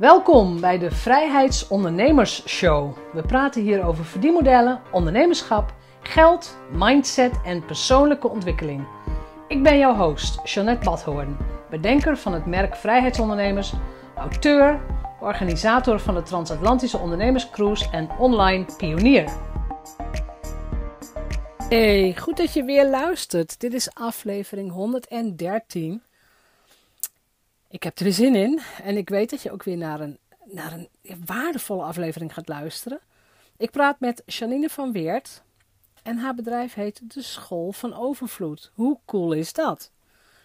Welkom bij de Vrijheidsondernemers Show. We praten hier over verdienmodellen, ondernemerschap, geld, mindset en persoonlijke ontwikkeling. Ik ben jouw host, Jeanette Badhoorn, bedenker van het merk Vrijheidsondernemers, auteur, organisator van de Transatlantische Ondernemerscruise en online pionier. Hey, goed dat je weer luistert. Dit is aflevering 113. Ik heb er zin in en ik weet dat je ook weer naar een, naar een waardevolle aflevering gaat luisteren. Ik praat met Janine van Weert en haar bedrijf heet De School van Overvloed. Hoe cool is dat?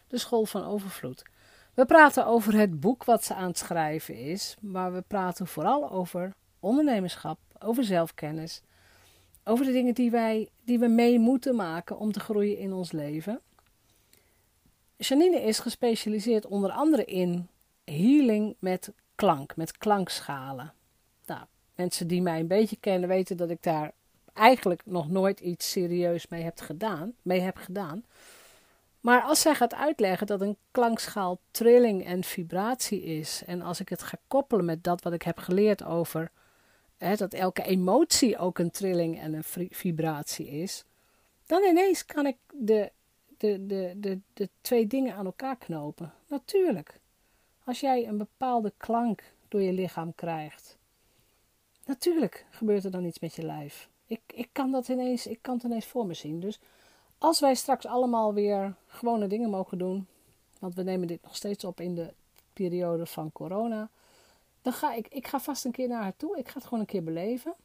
De School van Overvloed. We praten over het boek wat ze aan het schrijven is, maar we praten vooral over ondernemerschap, over zelfkennis, over de dingen die, wij, die we mee moeten maken om te groeien in ons leven. Janine is gespecialiseerd onder andere in healing met klank, met klankschalen. Nou, mensen die mij een beetje kennen weten dat ik daar eigenlijk nog nooit iets serieus mee heb gedaan. Mee heb gedaan. Maar als zij gaat uitleggen dat een klankschaal trilling en vibratie is, en als ik het ga koppelen met dat wat ik heb geleerd over hè, dat elke emotie ook een trilling en een vibratie is, dan ineens kan ik de de, de, de, de twee dingen aan elkaar knopen. Natuurlijk. Als jij een bepaalde klank door je lichaam krijgt. Natuurlijk gebeurt er dan iets met je lijf. Ik, ik, kan dat ineens, ik kan het ineens voor me zien. Dus als wij straks allemaal weer gewone dingen mogen doen. Want we nemen dit nog steeds op in de periode van corona. Dan ga ik, ik ga vast een keer naar haar toe. Ik ga het gewoon een keer beleven.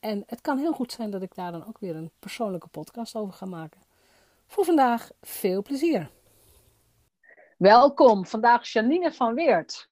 En het kan heel goed zijn dat ik daar dan ook weer een persoonlijke podcast over ga maken. Voor vandaag veel plezier. Welkom, vandaag Janine van Weert.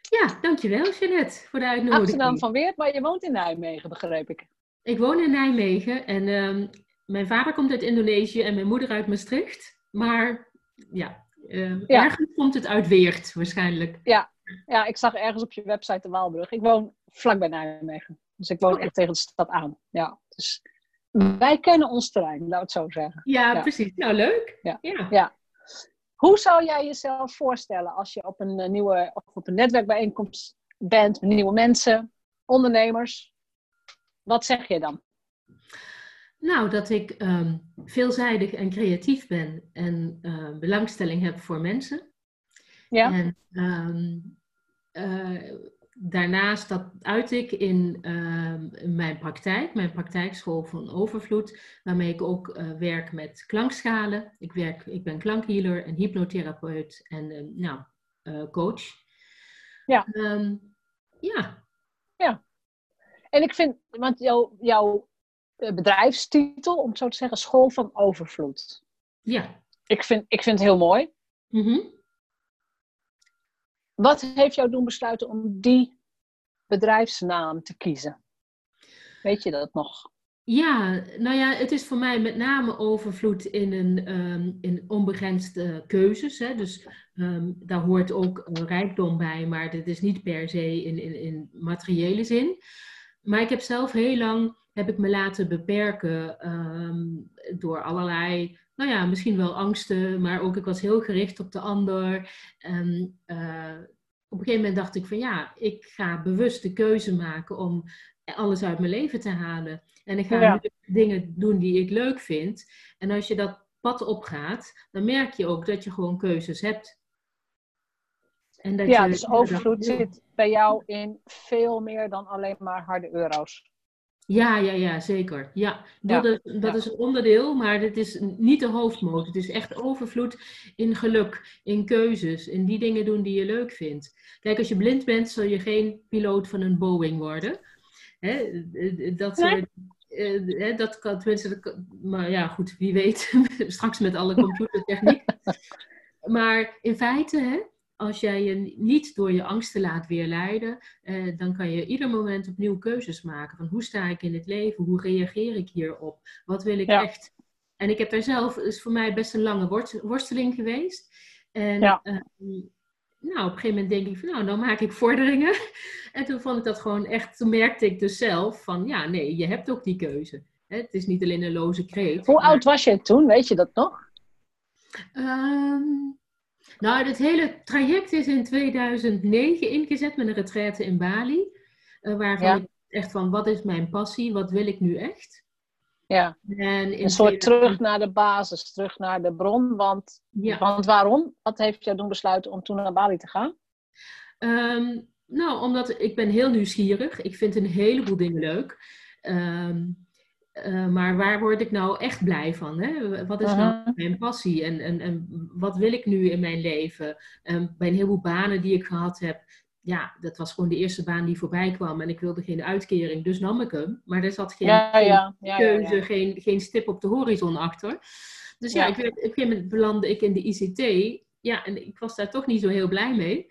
Ja, dankjewel Jeannette voor de uitnodiging. Achternaam van Weert, maar je woont in Nijmegen, begreep ik. Ik woon in Nijmegen en ehm, mijn vader komt uit Indonesië en mijn moeder uit Maastricht. Maar ja, uh, ja. ergens komt het uit Weert waarschijnlijk. Ja. ja, ik zag ergens op je website de Waalbrug. Ik woon vlakbij Nijmegen. Dus ik woon echt tegen de stad aan. Ja, dus wij kennen ons terrein, laat het zo zeggen. Ja, precies. Nou, leuk. Ja. ja. Hoe zou jij jezelf voorstellen als je op een eh, nieuwe of op een netwerkbijeenkomst bent met nieuwe mensen, ondernemers? Wat zeg je dan? Nou, dat ik ehm, veelzijdig en creatief ben en uh, belangstelling heb voor mensen. Ja. En um, daarnaast dat uit ik in ehm, mijn praktijk, mijn praktijkschool van Overvloed, waarmee ik ook uh, werk met klankschalen. Ik, werk, ik ben klankhealer en hypnotherapeut en uh, nou, uh, coach. Ja. Um, ja. Ja. En ik vind, want jouw, jouw bedrijfstitel, om het zo te zeggen, School van Overvloed. Ja. Ik vind, ik vind het heel mooi. Mm wat heeft jou doen besluiten om die bedrijfsnaam te kiezen? Weet je dat nog? Ja, nou ja, het is voor mij met name overvloed in een um, in onbegrensde keuzes. Hè. Dus um, daar hoort ook rijkdom bij, maar dat is niet per se in, in, in materiële zin. Maar ik heb zelf heel lang heb ik me laten beperken um, door allerlei nou ja, misschien wel angsten, maar ook ik was heel gericht op de ander. En uh, op een gegeven moment dacht ik van ja, ik ga bewust de keuze maken om alles uit mijn leven te halen. En ik ga dingen doen die ik leuk vind. En als je dat pad opgaat, dan merk je ook dat je gewoon keuzes hebt. En dat ja, dus overvloed zit bij jou in veel meer dan alleen maar harde euro's. Ja, ja, ja, zeker. Ja, dat, is, dat is een onderdeel, maar het is niet de hoofdmoot. Het is echt overvloed in geluk, in keuzes, in die dingen doen die je leuk vindt. Kijk, als je blind bent, zul je geen piloot van een Boeing worden. Hè? Dat, nee. uh, dat kan, tenminste, maar ja, goed, wie weet, straks met alle computertechniek. maar in feite, hè, als jij je niet door je angsten laat weerleiden, eh, dan kan je ieder moment opnieuw keuzes maken. Van hoe sta ik in het leven? Hoe reageer ik hierop? Wat wil ik echt? En ik heb daar zelf, is voor mij best een lange worsteling geweest. En ja. Ehm, nou, op een gegeven moment denk ik van, nou, dan maak ik vorderingen. En toen vond ik dat gewoon echt, toen merkte ik dus zelf van, ja, nee, je hebt ook die keuze. Het is niet alleen een loze kreet. Hoe oud was je toen? Weet je dat nog? Um, Nou, het hele traject is in 2009 ingezet met een retraite in Bali. Uh, waarvan ik echt van, wat is mijn passie? Wat wil ik nu echt? Ja, en een soort terug naar de basis, terug naar de bron. Want, want waarom? Wat heeft jou doen besluiten om toen naar Bali te gaan? Ehm, nou, omdat ik ben heel nieuwsgierig. Ik vind een heleboel dingen leuk. Um, maar waar word ik nou echt blij van? Hè? Wat is nou mijn passie en, en, en wat wil ik nu in mijn leven? Um, bij een heleboel banen die ik gehad heb, ja, dat was gewoon de eerste baan die voorbij kwam en ik wilde geen uitkering, dus nam ik hem. Maar er zat geen, ja, ja, ja, keuze, Geen, geen stip op de horizon achter. Dus ja, ik, op een gegeven moment belandde ik in de ICT. Ja, en ik was daar toch niet zo heel blij mee.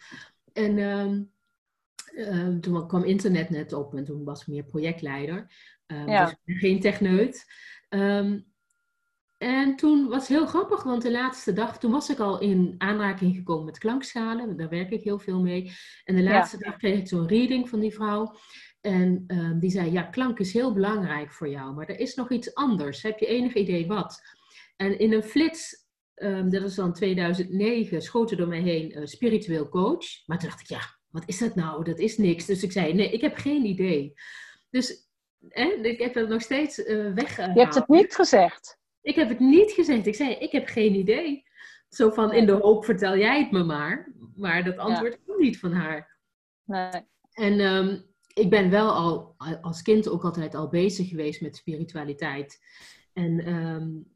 En uh, toen kwam internet net op en toen was ik meer projectleider. Um, dus geen techneut. Um, en toen was het heel grappig, want de laatste dag, toen was ik al in aanraking gekomen met klankschalen. Daar werk ik heel veel mee. En de laatste dag kreeg ik zo'n reading van die vrouw. En um, die zei, ja, klank is heel belangrijk voor jou, maar er is nog iets anders. Heb je enig idee wat? En in een flits, um, dat is dan 2009, schoot er door mij heen uh, spiritueel coach. Maar toen dacht ik, ja, wat is dat nou? Dat is niks. Dus ik zei, nee, ik heb geen idee. Dus ik heb het nog steeds uh, weggehaald. Je hebt het niet gezegd? Ik heb het niet gezegd. Ik zei, ik heb geen idee. Zo van, in de hoop vertel jij het me maar. Maar dat antwoord ja. kwam niet van haar. Nee. En um, ik ben wel al als kind ook altijd al bezig geweest met spiritualiteit. En um,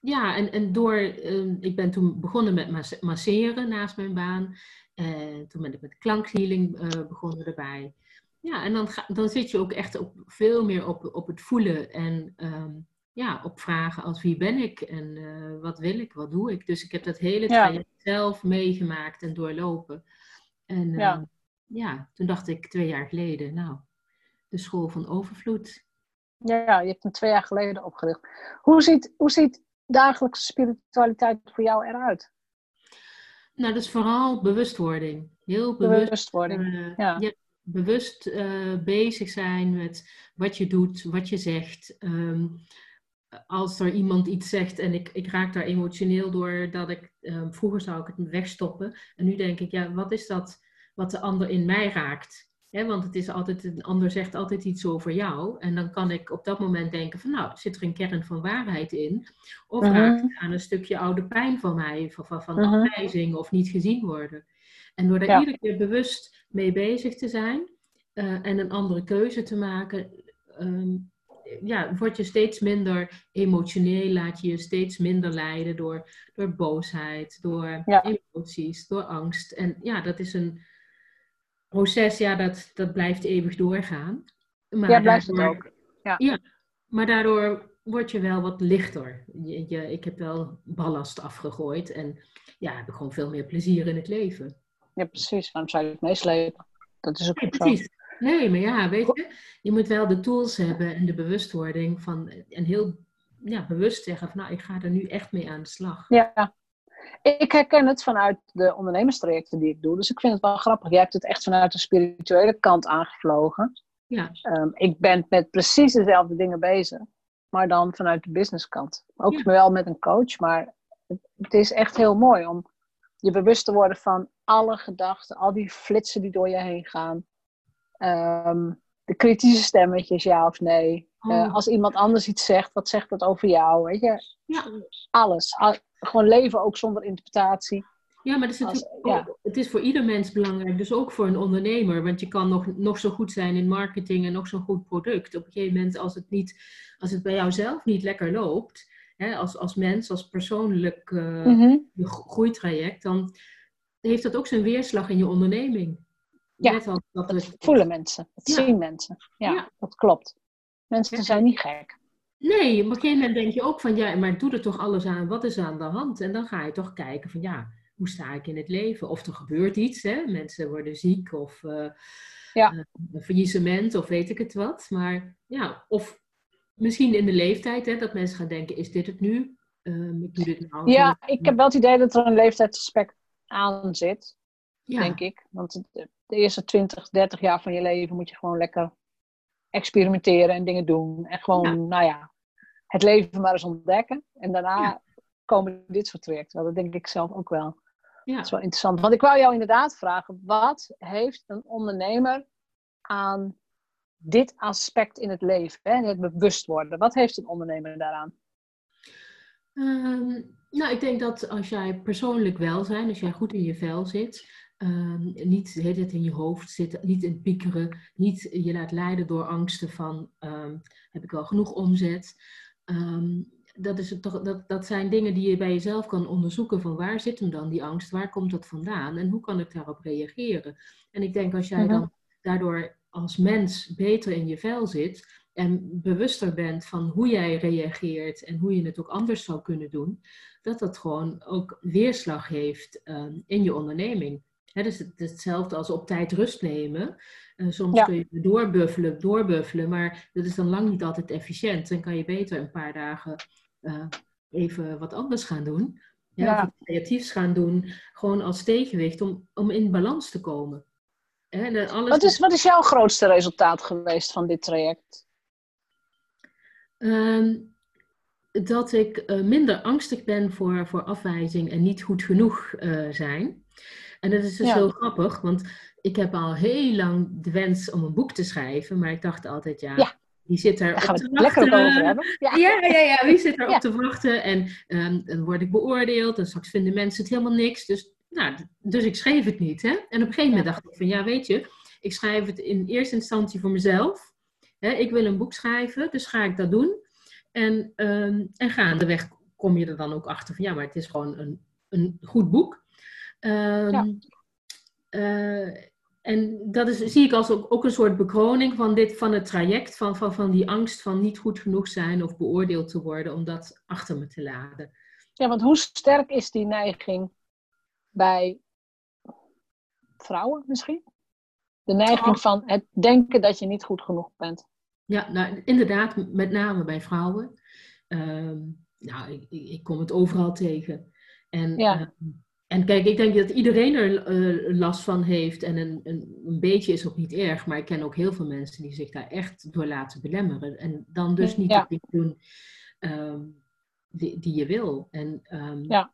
ja, en, en door, um, ik ben toen begonnen met masseren naast mijn baan. En toen ben ik met klankhealing uh, begonnen erbij. Ja, en dan, ga, dan zit je ook echt op, veel meer op, op het voelen en um, ja, op vragen als wie ben ik en uh, wat wil ik, wat doe ik. Dus ik heb dat hele traject zelf meegemaakt en doorlopen. En ja. Uh, ja, toen dacht ik twee jaar geleden, nou, de school van overvloed. Ja, je hebt hem twee jaar geleden opgericht. Hoe ziet, hoe ziet dagelijkse spiritualiteit voor jou eruit? Nou, dat is vooral bewustwording. Heel bewust. Bewustwording, uh, ja. ja. Bewust uh, bezig zijn met wat je doet, wat je zegt. Um, als er iemand iets zegt en ik, ik raak daar emotioneel door, dat ik, um, vroeger zou ik het wegstoppen. En nu denk ik, ja, wat is dat wat de ander in mij raakt? want het is altijd, een ander zegt altijd iets over jou. En dan kan ik op dat moment denken van, nou, zit er een kern van waarheid in? Of uh raakt het aan een stukje oude pijn van mij, van, van, van uh afwijzing of niet gezien worden? En door daar iedere keer bewust mee bezig te zijn uh, en een andere keuze te maken, um, ja, word je steeds minder emotioneel, laat je je steeds minder leiden door, door boosheid, door emoties, door angst. En ja, dat is een proces, ja, dat, dat blijft eeuwig doorgaan. Maar ja, blijft daardoor, het ook. Ja. ja. maar daardoor word je wel wat lichter. Je, je, ik heb wel ballast afgegooid en ja, heb ik gewoon veel meer plezier in het leven. Ja, precies. Waarom zou je het meeslepen? Dat is ook ja, precies. Nee, maar ja, weet je, je moet wel de tools hebben en de bewustwording van, en heel ja, bewust zeggen van, nou, ik ga er nu echt mee aan de slag. Ja, ik herken het vanuit de ondernemerstrajecten die ik doe. Dus ik vind het wel grappig. Jij hebt het echt vanuit de spirituele kant aangevlogen. Ja. Um, ik ben met precies dezelfde dingen bezig, maar dan vanuit de businesskant. Ook wel met een coach, maar het is echt heel mooi om je bewust te worden van alle gedachten, al die flitsen die door je heen gaan. Ehm, de kritische stemmetjes, ja of nee. Eh, oh. als iemand anders iets zegt, wat zegt dat over jou? Weet je? Ja. Alles. gewoon leven ook zonder interpretatie. Ja, maar het is, ja. het is voor ieder mens belangrijk, dus ook voor een ondernemer. Want je kan nog, nog zo goed zijn in marketing en nog zo'n goed product. Op een gegeven moment, als het, niet, als het bij jou zelf niet lekker loopt, hè, als, als mens, als persoonlijk uh, groeitraject, dan heeft dat ook zijn weerslag in je onderneming. Ja, dat, dat voelen mensen, dat zien mensen. Ja, dat klopt. Mensen zijn niet gek. Nee, op een gegeven moment denk je ook van ja, maar doe er toch alles aan, wat is aan de hand? En dan ga je toch kijken van ja, hoe sta ik in het leven? Of er gebeurt iets, hè? mensen worden ziek of uh, ja. Uh, een faillissement of weet ik het wat. Maar ja, of misschien in de leeftijd hè, dat mensen gaan denken, is dit het nu? Um, ik doe dit nou. Ja, ik heb wel het idee dat er een leeftijdsaspect aan zit, ja. denk ik. Want de eerste 20, 30 jaar van je leven moet je gewoon lekker experimenteren en dingen doen. En gewoon, nou ja, het leven maar eens ontdekken. En daarna komen dit soort trajecten. Dat denk ik zelf ook wel. Ja. Dat is wel interessant. Want ik wou jou inderdaad vragen, wat heeft een ondernemer aan dit aspect in het leven, hè? het bewust worden? Wat heeft een ondernemer daaraan? Um, nou, ik denk dat als jij persoonlijk welzijn, als jij goed in je vel zit, um, niet de hele tijd in je hoofd zit, niet in het piekeren, niet je laat leiden door angsten van ehm, heb ik wel genoeg omzet. dat, is het toch, dat, dat zijn dingen die je bij jezelf kan onderzoeken van waar zit hem dan die angst, waar komt dat vandaan en hoe kan ik daarop reageren. En ik denk als jij mhm. dan daardoor als mens beter in je vel zit en bewuster bent van hoe jij reageert en hoe je het ook anders zou kunnen doen, dat dat gewoon ook weerslag heeft ehm, in je onderneming. dus het is hetzelfde als op tijd rust nemen. Uh, soms kun je doorbuffelen, doorbuffelen, maar dat is dan lang niet altijd efficiënt. Dan kan je beter een paar dagen uh, even wat anders gaan doen. Ja, ja. creatiefs gaan doen, gewoon als tegenwicht om, om in balans te komen. Alles wat, is, wat is jouw grootste resultaat geweest van dit traject? Ehm, dat ik eh, minder angstig ben voor, voor afwijzing en niet goed genoeg uh, zijn. En dat is dus heel grappig, want ik heb al heel lang de wens om een boek te schrijven, maar ik dacht altijd, ja, ja. wie zit er op te wachten? Lekker over hebben. Ja, ja, ja, ja, wie zit er op te wachten? En um, dan word ik beoordeeld en straks vinden mensen het helemaal niks. Dus, nou, dus ik schreef het niet. Hè? En op een gegeven moment dacht ik van, ja, weet je, ik schrijf het in eerste instantie voor mezelf. Hè? Ik wil een boek schrijven, dus ga ik dat doen. En, um, en gaandeweg kom je er dan ook achter van ja, maar het is gewoon een, een goed boek. Um, ja. uh, en dat is, zie ik als ook, ook, een soort bekroning van, dit, van het traject, van, van, van die angst van niet goed genoeg zijn of beoordeeld te worden, om dat achter me te laten. Ja, want hoe sterk is die neiging bij vrouwen misschien? De neiging oh. van het denken dat je niet goed genoeg bent. Ja, nou, inderdaad, met name bij vrouwen. Ehm, nou, ik, ik, kom het overal tegen. En, ehm, en kijk, ik denk dat iedereen er uh, last van heeft. En een, een, een, beetje is ook niet erg. Maar ik ken ook heel veel mensen die zich daar echt door laten belemmeren. En dan dus niet ja. de doen ehm, die, die, je wil. En ja.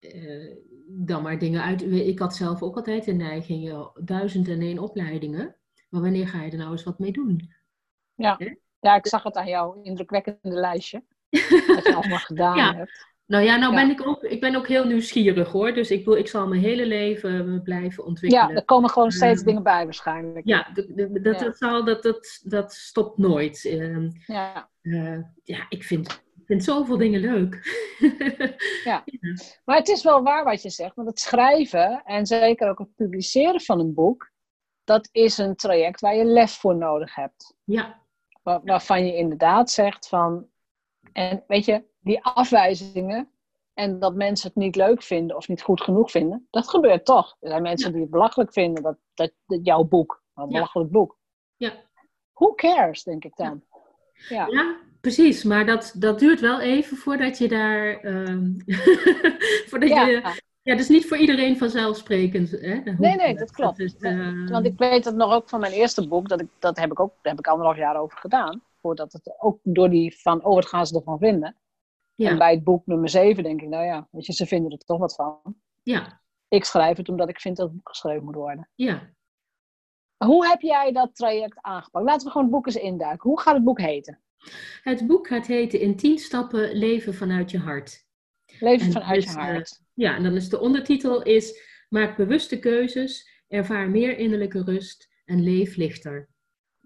Uh, dan maar dingen uit. Ik had zelf ook altijd de neiging, duizend en één opleidingen. Maar wanneer ga je er nou eens wat mee doen? Ja. ja, ik zag het aan jouw indrukwekkende lijstje. wat je allemaal gedaan ja. hebt. Nou ja, nou ben ik ook, ik ben ook heel nieuwsgierig hoor. Dus ik, wil, ik zal mijn hele leven blijven ontwikkelen. Ja, er komen gewoon steeds ehm, dingen bij waarschijnlijk. Ja, dat, dat, zal, dat, dat, dat stopt nooit. Ehm, ja. Uh, ja, ik vind, vind zoveel dingen leuk. ja. maar het is wel waar wat je zegt. Want het schrijven en zeker ook het publiceren van een boek... dat is een traject waar je lef voor nodig hebt. Ja, waarvan je inderdaad zegt van, en weet je, die afwijzingen en dat mensen het niet leuk vinden of niet goed genoeg vinden, dat gebeurt toch. Er zijn mensen die het belachelijk vinden, dat, dat, jouw boek, een belachelijk boek. Ja. Who cares, denk ik dan. Ja, ja precies. Maar dat, dat duurt wel even voordat je daar. Um, voordat je ja, dus niet voor iedereen vanzelfsprekend. Hè? Nee, nee, dat klopt. Dat is, uh... Want ik weet het nog ook van mijn eerste boek, dat, ik, dat heb ik ook daar heb ik anderhalf jaar over gedaan. Voordat het ook door die van, oh, wat gaan ze ervan vinden? Ja. En bij het boek nummer 7 denk ik, nou ja, weet je, ze vinden er toch wat van. Ja. Ik schrijf het omdat ik vind dat het boek geschreven moet worden. Ja. Hoe heb jij dat traject aangepakt? Laten we gewoon het boek eens induiken. Hoe gaat het boek heten? Het boek gaat heten In 10 stappen leven vanuit je hart. Leven vanuit dus, je hart. Uh, ja, en dan is de ondertitel is Maak bewuste keuzes, ervaar meer innerlijke rust en leef lichter.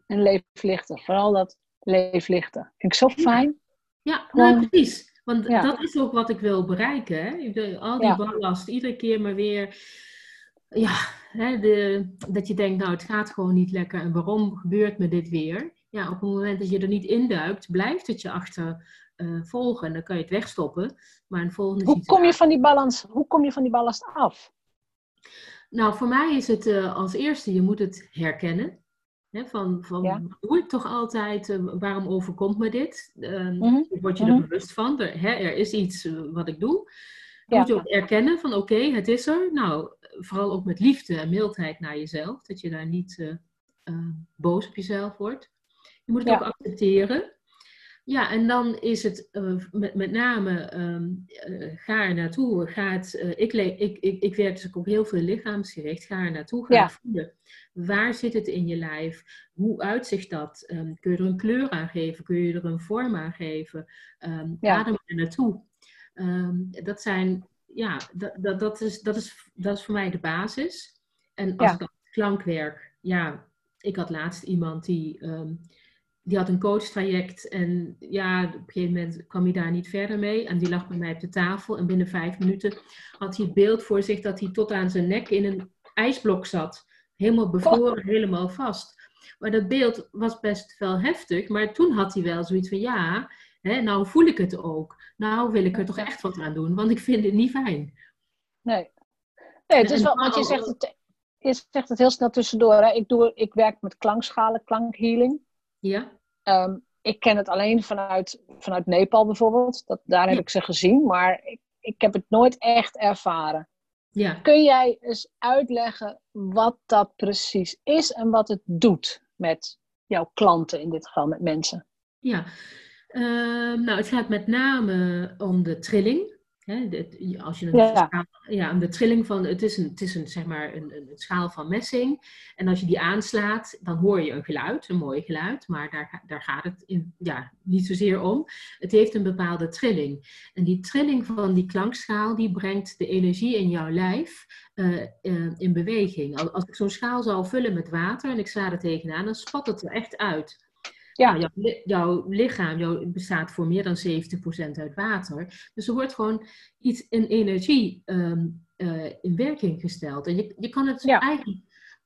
En leef lichter, vooral dat leef lichter. Vind ik zo fijn. Ja, nou, precies. Want dat is ook wat ik wil bereiken. Hè? Al die ballast, iedere keer maar weer. Ja, hè, de, dat je denkt, nou het gaat gewoon niet lekker en waarom gebeurt me dit weer? Ja, op het moment dat je er niet induikt, blijft het je achter uh, volgen. En dan kan je het wegstoppen. Maar een volgende hoe, kom je van die balans, hoe kom je van die ballast af? Nou, voor mij is het uh, als eerste, je moet het herkennen. Hè, van, van ja. doe ik toch altijd, uh, waarom overkomt me dit? Mm -hmm. Word je er mm -hmm. bewust van, er, hè, er is iets wat ik doe. Dan ja. moet je ook erkennen van oké, okay, het is er. Nou, vooral ook met liefde en mildheid naar jezelf. Dat je daar niet boos op jezelf wordt. Je moet het ook accepteren. Ja, en dan is het uh, met, met name um, uh, ga er naartoe. Ga het, uh, ik, ik, ik, ik werk dus ook heel veel lichaamsgericht. Ga er naartoe, ga ja. voelen. Waar zit het in je lijf? Hoe uitzicht dat? Um, kun je er een kleur aan geven? Kun je er een vorm aan geven? Um, ja. Adem er naartoe. dat zijn, ja, dat, dat, dat, is, dat, is, dat is voor mij de basis. En als ja. ik klankwerk, ja, ik had laatst iemand die die had een coachtraject en ja, op een gegeven moment kwam hij daar niet verder mee. En die lag bij mij op de tafel en binnen vijf minuten had hij het beeld voor zich dat hij tot aan zijn nek in een ijsblok zat. Helemaal bevroren, helemaal vast. Maar dat beeld was best wel heftig, maar toen had hij wel zoiets van ja, hè, nou voel ik het ook. Nou wil ik er toch echt wat aan doen, want ik vind het niet fijn. Nee, nee het is wel, want je zegt het, je zegt het heel snel tussendoor. Hè? Ik, doe, ik werk met klankschalen, klankhealing. Ja. Um, ik ken het alleen vanuit, vanuit Nepal bijvoorbeeld. Dat, daar heb ik ze gezien, maar ik, ik heb het nooit echt ervaren. Ja. Kun jij eens uitleggen wat dat precies is en wat het doet met jouw klanten, in dit geval met mensen? Ja, uh, nou, het gaat met name om de trilling. Hè, de, als je een ja. Schaal, ja, de trilling van, het is, een, het is een, zeg maar een, een, schaal van messing. En als je die aanslaat, dan hoor je een geluid, een mooi geluid. Maar daar, daar gaat het in, ja, niet zozeer om. Het heeft een bepaalde trilling. En die trilling van die klankschaal, die brengt de energie in jouw lijf uh, uh, in beweging. Als ik zo'n schaal zou vullen met water en ik sla er tegenaan, dan spat het er echt uit. Ja. Jouw, jouw, lichaam jouw, bestaat voor meer dan 70% uit water. Dus er wordt gewoon iets in energie um, uh, in werking gesteld. En je, je kan het ja. eigenlijk,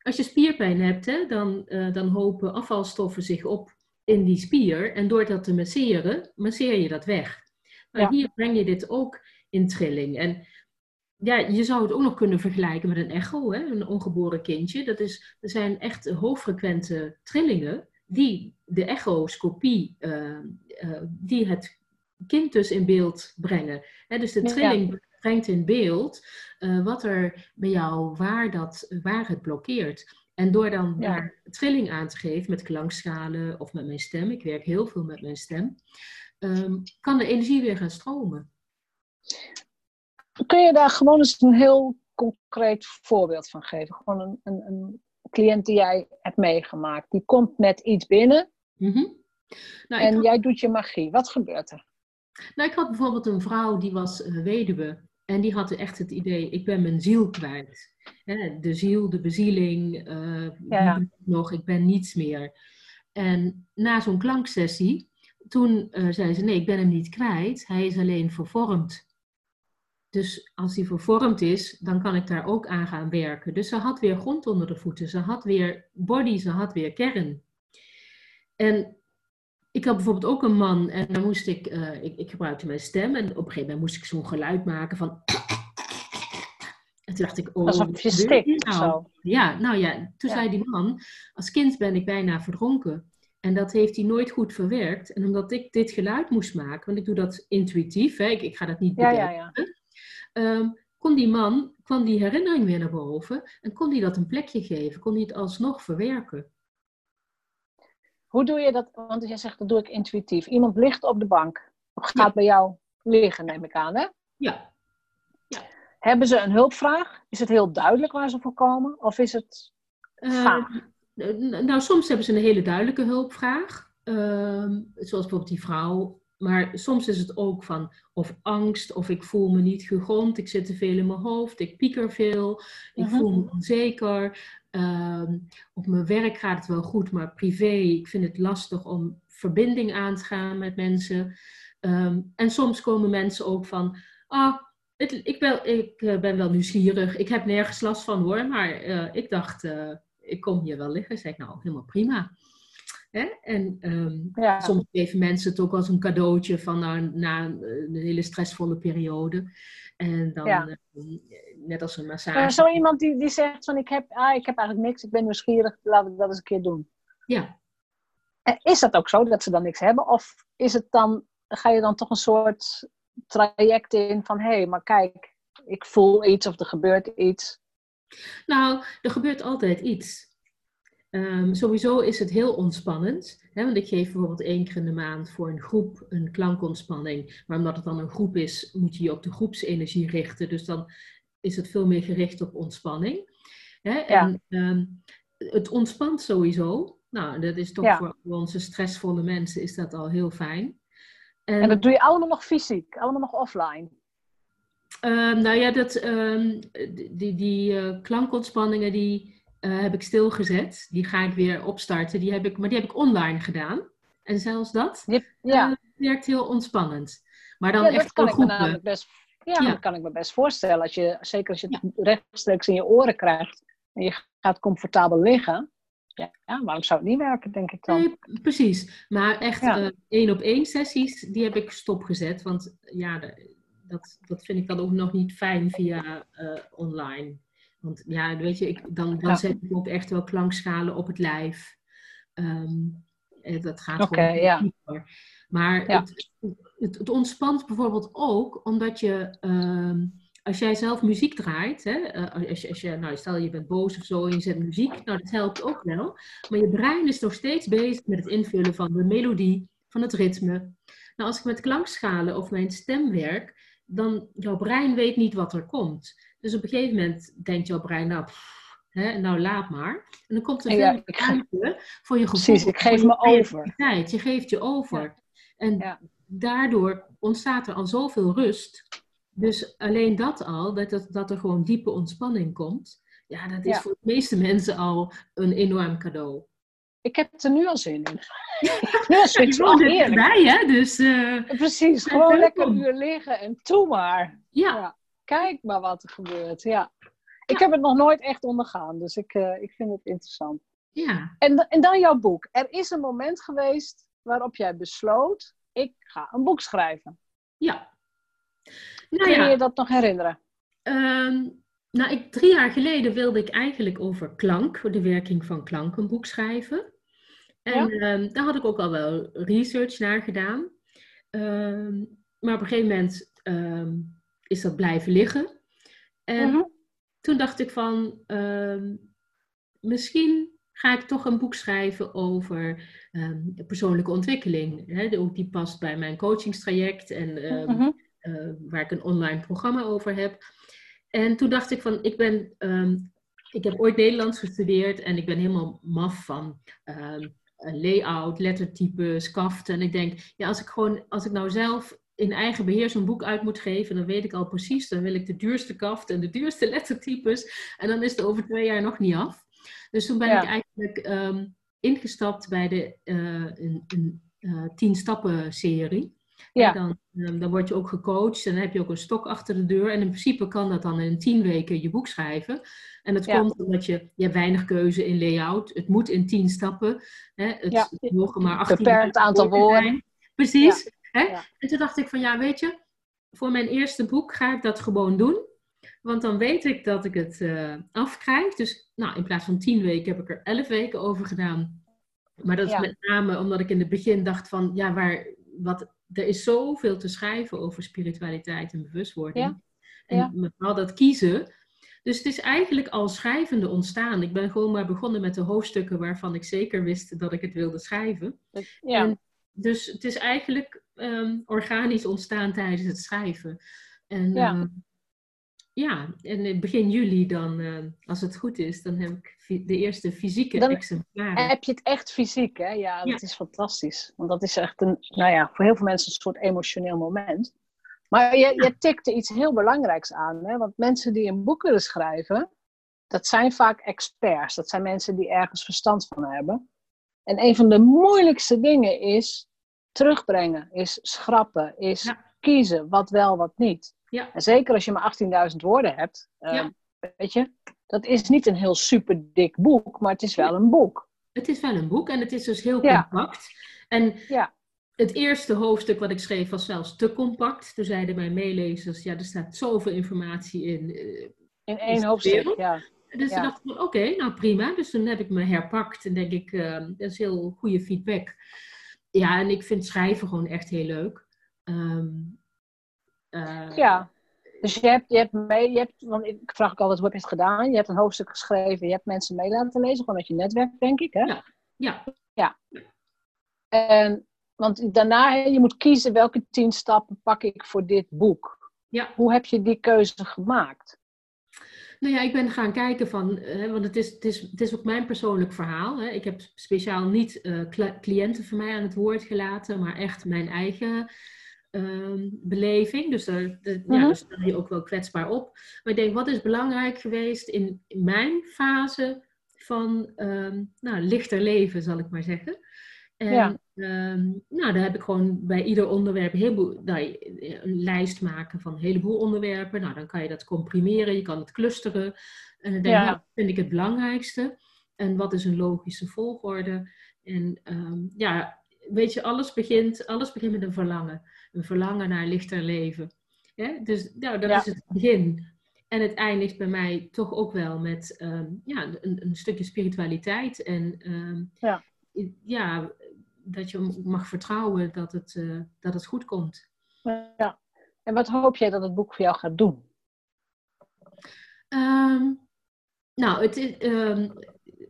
als je spierpijn hebt, hè, dan, uh, dan hopen afvalstoffen zich op in die spier. En door dat te masseren, masseer je dat weg. Maar ja. hier breng je dit ook in trilling. En ja, je zou het ook nog kunnen vergelijken met een echo, hè, een ongeboren kindje. Dat is, er zijn echt hoogfrequente trillingen die de echoscopie, uh, uh, die het kind dus in beeld brengen. Hè, dus de trilling ja. brengt in beeld uh, wat er bij jou, waar, dat, waar het blokkeert. En door dan ja. daar trilling aan te geven met klankschalen of met mijn stem, ik werk heel veel met mijn stem, um, kan de energie weer gaan stromen. Kun je daar gewoon eens een heel concreet voorbeeld van geven? Gewoon een, een, een cliënt die jij hebt meegemaakt, die komt met iets binnen mm -hmm. nou, en had... jij doet je magie. Wat gebeurt er? Nou, ik had bijvoorbeeld een vrouw die was uh, weduwe en die had echt het idee, ik ben mijn ziel kwijt. Hè, de ziel, de bezieling, uh, ja. nog, ik ben niets meer. En na zo'n klanksessie, toen uh, zei ze, nee, ik ben hem niet kwijt, hij is alleen vervormd. Dus als die vervormd is, dan kan ik daar ook aan gaan werken. Dus ze had weer grond onder de voeten. Ze had weer body, ze had weer kern. En ik had bijvoorbeeld ook een man en dan moest ik, uh, ik, ik gebruikte mijn stem en op een gegeven moment moest ik zo'n geluid maken van. En toen dacht ik, oh, alsof je stikt nou? zo. Ja, nou ja, toen ja. zei die man, als kind ben ik bijna verdronken. En dat heeft hij nooit goed verwerkt. En omdat ik dit geluid moest maken, want ik doe dat intuïtief, hè, ik, ik ga dat niet bedenken. Ja, ja, ja um, kon die man, kwam die herinnering weer naar boven en kon die dat een plekje geven, kon hij het alsnog verwerken. Hoe doe je dat? Want jij zegt dat doe ik intuïtief. Iemand ligt op de bank, of gaat ja. bij jou liggen, neem ik aan, hè? Ja. ja. Hebben ze een hulpvraag? Is het heel duidelijk waar ze voor komen? Of is het vaag? Uh, nou, soms hebben ze een hele duidelijke hulpvraag. Uh, zoals bijvoorbeeld die vrouw maar soms is het ook van of angst, of ik voel me niet gegrond, ik zit te veel in mijn hoofd, ik pieker veel, ik uh-huh. voel me onzeker. Um, op mijn werk gaat het wel goed, maar privé, ik vind het lastig om verbinding aan te gaan met mensen. Um, en soms komen mensen ook van, ah, het, ik, ben, ik uh, ben wel nieuwsgierig, ik heb nergens last van hoor, maar uh, ik dacht, uh, ik kom hier wel liggen. Zeg ik, nou, helemaal prima. Hè? En um, ja. soms geven mensen het ook als een cadeautje van nou, na een, een, hele stressvolle periode. En dan, ja. uh, net als een massage. Maar zo iemand die, die zegt van ik heb, ah, ik heb eigenlijk niks, ik ben nieuwsgierig, laat ik dat eens een keer doen. Ja. En is dat ook zo, dat ze dan niks hebben? Of is het dan, ga je dan toch een soort traject in van hé, hey, maar kijk, ik voel iets of er gebeurt iets? Nou, er gebeurt altijd iets. Ehm, sowieso is het heel ontspannend. Hè, want ik geef bijvoorbeeld één keer in de maand voor een groep een klankontspanning. Maar omdat het dan een groep is, moet je je op de groepsenergie richten. Dus dan is het veel meer gericht op ontspanning. Hè? En ehm, het ontspant sowieso. Nou, dat is toch voor onze stressvolle mensen is dat al heel fijn. En, en dat doe je allemaal nog fysiek, allemaal nog offline? Ehm, nou ja, dat, die, die uh, klankontspanningen die uh, heb ik stilgezet. Die ga ik weer opstarten. Die heb ik, maar die heb ik online gedaan. En zelfs dat ja. Uh, werkt heel ontspannend. Maar dan echt voor groepen. Best, ja, dat kan ik me best voorstellen. Als je, zeker als je het rechtstreeks in je oren krijgt en je gaat comfortabel liggen. Ja, waarom zou het niet werken, denk ik dan? Nee, precies. Maar echt uh, één op één sessies, die heb ik stopgezet. Want ja, dat, dat vind ik dan ook nog niet fijn via online. Want ja, weet je, ik, dan, dan zet ik ook echt wel klankschalen op het lijf. Um, dat gaat okay, gewoon ja. dieper. Maar het, het, het, ontspant bijvoorbeeld ook omdat je, um, als jij zelf muziek draait, hè, eh, als, je, als je, nou, stel je bent boos of zo en je zet muziek, nou dat helpt ook wel. Maar je brein is nog steeds bezig met het invullen van de melodie, van het ritme. Nou, als ik met klankschalen of mijn stem werk, dan jouw brein weet niet wat er komt. Dus op een gegeven moment denkt jouw brein, nou, hè, nou laat maar. En dan komt er veel ruimte voor je gevoel. Precies, ik geef me over. Je geeft je over. En daardoor ontstaat er al zoveel rust. Dus alleen dat al, dat, dat, er gewoon diepe ontspanning komt. Ja, dat is voor de meeste mensen al een enorm cadeau. Ik heb het er nu al zin in. is het wel erbij, hè? Dus, uh, Precies, gewoon lekker een uur liggen en toe maar. ja kijk maar wat er gebeurt. Ja. Ik heb het nog nooit echt ondergaan, dus ik, uh, ik vind het interessant. Ja. En, en dan jouw boek. Er is een moment geweest waarop jij besloot, ik ga een boek schrijven. Ja. Nou, Kun je je dat nog herinneren? Ehm, nou, ik, drie jaar geleden wilde ik eigenlijk over klank, de werking van klank, een boek schrijven. En ja? um, daar had ik ook al wel research naar gedaan. Um, maar op een gegeven moment is dat blijven liggen. En mhm. toen dacht ik van, ehm, misschien ga ik toch een boek schrijven over um, persoonlijke ontwikkeling. Hè? Ook die past bij mijn coachingstraject en ehm, mhm. waar ik een online programma over heb. En toen dacht ik van, ik ben, ik heb ooit Nederlands gestudeerd en ik ben helemaal maf van layout, lettertypes, kaften. En ik denk, ja, als ik gewoon, als ik nou zelf in eigen beheer zo'n boek uit moet geven, dan weet ik al precies, dan wil ik de duurste kaft en de duurste lettertypes. En dan is het over twee jaar nog niet af. Dus toen ben ik eigenlijk ehm, ingestapt bij de uh, een, een uh, tien stappen serie. Ja. dan, um, dan word je ook gecoacht en dan heb je ook een stok achter de deur. En in principe kan dat dan in tien weken je boek schrijven. En dat komt omdat je, je hebt weinig keuze in layout. Het moet in tien stappen. Hè? Het, mogen maar 18 Beperkt aantal woorden. Zijn. Precies. Hè? En toen dacht ik van ja, weet je, voor mijn eerste boek ga ik dat gewoon doen. Want dan weet ik dat ik het uh, afkrijg. Dus nou, in plaats van tien weken heb ik er elf weken over gedaan. Maar dat is met name omdat ik in het begin dacht van ja, waar, wat, er is zoveel te schrijven over spiritualiteit en bewustwording. Ja. En vooral dat kiezen. Dus het is eigenlijk al schrijvende ontstaan. Ik ben gewoon maar begonnen met de hoofdstukken waarvan ik zeker wist dat ik het wilde schrijven. Ja. En dus het is eigenlijk Ehm, organisch ontstaan tijdens het schrijven. En ja, ehm, ja en begin juli dan, ehm, als het goed is, dan heb ik de eerste fysieke dan exemplaren. Heb je het echt fysiek, hè? Ja, dat is fantastisch. Want dat is echt een, nou ja, voor heel veel mensen een soort emotioneel moment. Maar je, je tikte iets heel belangrijks aan, hè? Want mensen die een boek willen schrijven, dat zijn vaak experts. Dat zijn mensen die ergens verstand van hebben. En een van de moeilijkste dingen is terugbrengen, is schrappen, is kiezen wat wel, wat niet. Ja. En zeker als je maar 18.000 woorden hebt, uh, weet je, dat is niet een heel super dik boek, maar het is wel een boek. Het is wel een boek en het is dus heel compact. En ja. het eerste hoofdstuk wat ik schreef was zelfs te compact. Toen zeiden mijn meelezers, ja, er staat zoveel informatie in. Uh, in één hoofdstuk, ja. Dus toen dacht ik oké, nou prima. Dus toen heb ik me herpakt en denk ik, uh, dat is heel goede feedback ja, en ik vind schrijven gewoon echt heel leuk. Um, uh, ja. Dus je hebt, je hebt mee, je hebt, want ik vraag ook altijd, hoe heb je het gedaan? Je hebt een hoofdstuk geschreven, je hebt mensen mee laten lezen, gewoon met je netwerk, denk ik, hè? Ja. Ja. ja. En, want daarna, je moet kiezen welke tien stappen pak ik voor dit boek. Ja. Hoe heb je die keuze gemaakt? Nou ja, ik ben gaan kijken van, hè, want het is, het, is, het is ook mijn persoonlijk verhaal. Hè. Ik heb speciaal niet uh, cliënten van mij aan het woord gelaten, maar echt mijn eigen uh, beleving. Dus daar, de, ja, mhm. daar stel je ook wel kwetsbaar op. Maar ik denk, wat is belangrijk geweest in, in mijn fase van um, nou, lichter leven, zal ik maar zeggen. En ja. um, nou, daar heb ik gewoon bij ieder onderwerp een, heleboel, nou, een lijst maken van een heleboel onderwerpen. Nou, dan kan je dat comprimeren, je kan het clusteren. En dan denk ik, ja. wat vind ik het belangrijkste? En wat is een logische volgorde? En um, ja, weet je, alles begint, alles begint met een verlangen. Een verlangen naar lichter leven. Ja? Dus nou, dat is het begin. En het eindigt bij mij toch ook wel met um, ja, een, een, stukje spiritualiteit. En ja. ja. Dat je mag vertrouwen dat het, uh, dat het goed komt. Ja. En wat hoop jij dat het boek voor jou gaat doen? Um, nou, het is,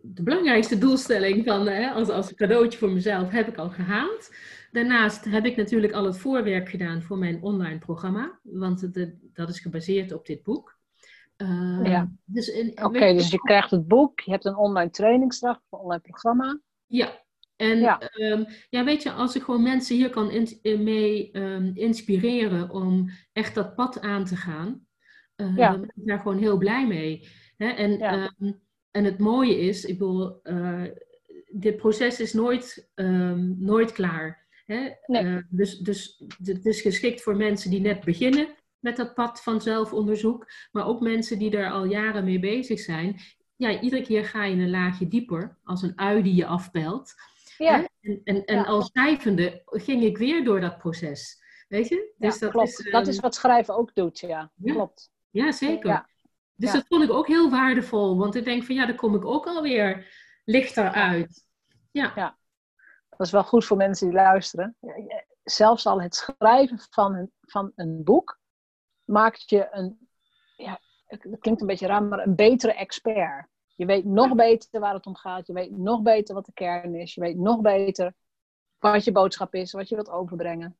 de belangrijkste doelstelling van, hè, als, als cadeautje voor mezelf heb ik al gehaald. Daarnaast heb ik natuurlijk al het voorwerk gedaan voor mijn online programma. Want de, dat is gebaseerd op dit boek. Uh, ja. dus Oké, okay, dus je krijgt het boek, je hebt een online trainingsdag, een online programma. Ja, en ja. Um, ja, weet je, als ik gewoon mensen hier kan in, mee um, inspireren om echt dat pad aan te gaan, uh, ja. dan ben ik daar gewoon heel blij mee. Hè? En, ja. um, en het mooie is, ik bedoel, uh, dit proces is nooit, nooit klaar. Hè? Nee. dus, dus het is geschikt voor mensen die net beginnen met dat pad van zelfonderzoek, maar ook mensen die er al jaren mee bezig zijn. Ja, iedere keer ga je een laagje dieper, als een ui die je afpelt. Ja. En, en, en ja. als schrijvende ging ik weer door dat proces. Weet je? Dus ja, dat klopt. Is. Dat is wat schrijven ook doet, ja. Klopt. Ja, zeker. Dus dat vond ik ook heel waardevol. Want ik denk van ja, daar kom ik ook alweer lichter uit. Ja. ja. Dat is wel goed voor mensen die luisteren. Zelfs al het schrijven van een, van een boek maakt je een, ja, het klinkt een beetje raar, maar een betere expert. Je weet nog beter waar het om gaat. Je weet nog beter wat de kern is. Je weet nog beter wat je boodschap is, wat je wilt overbrengen.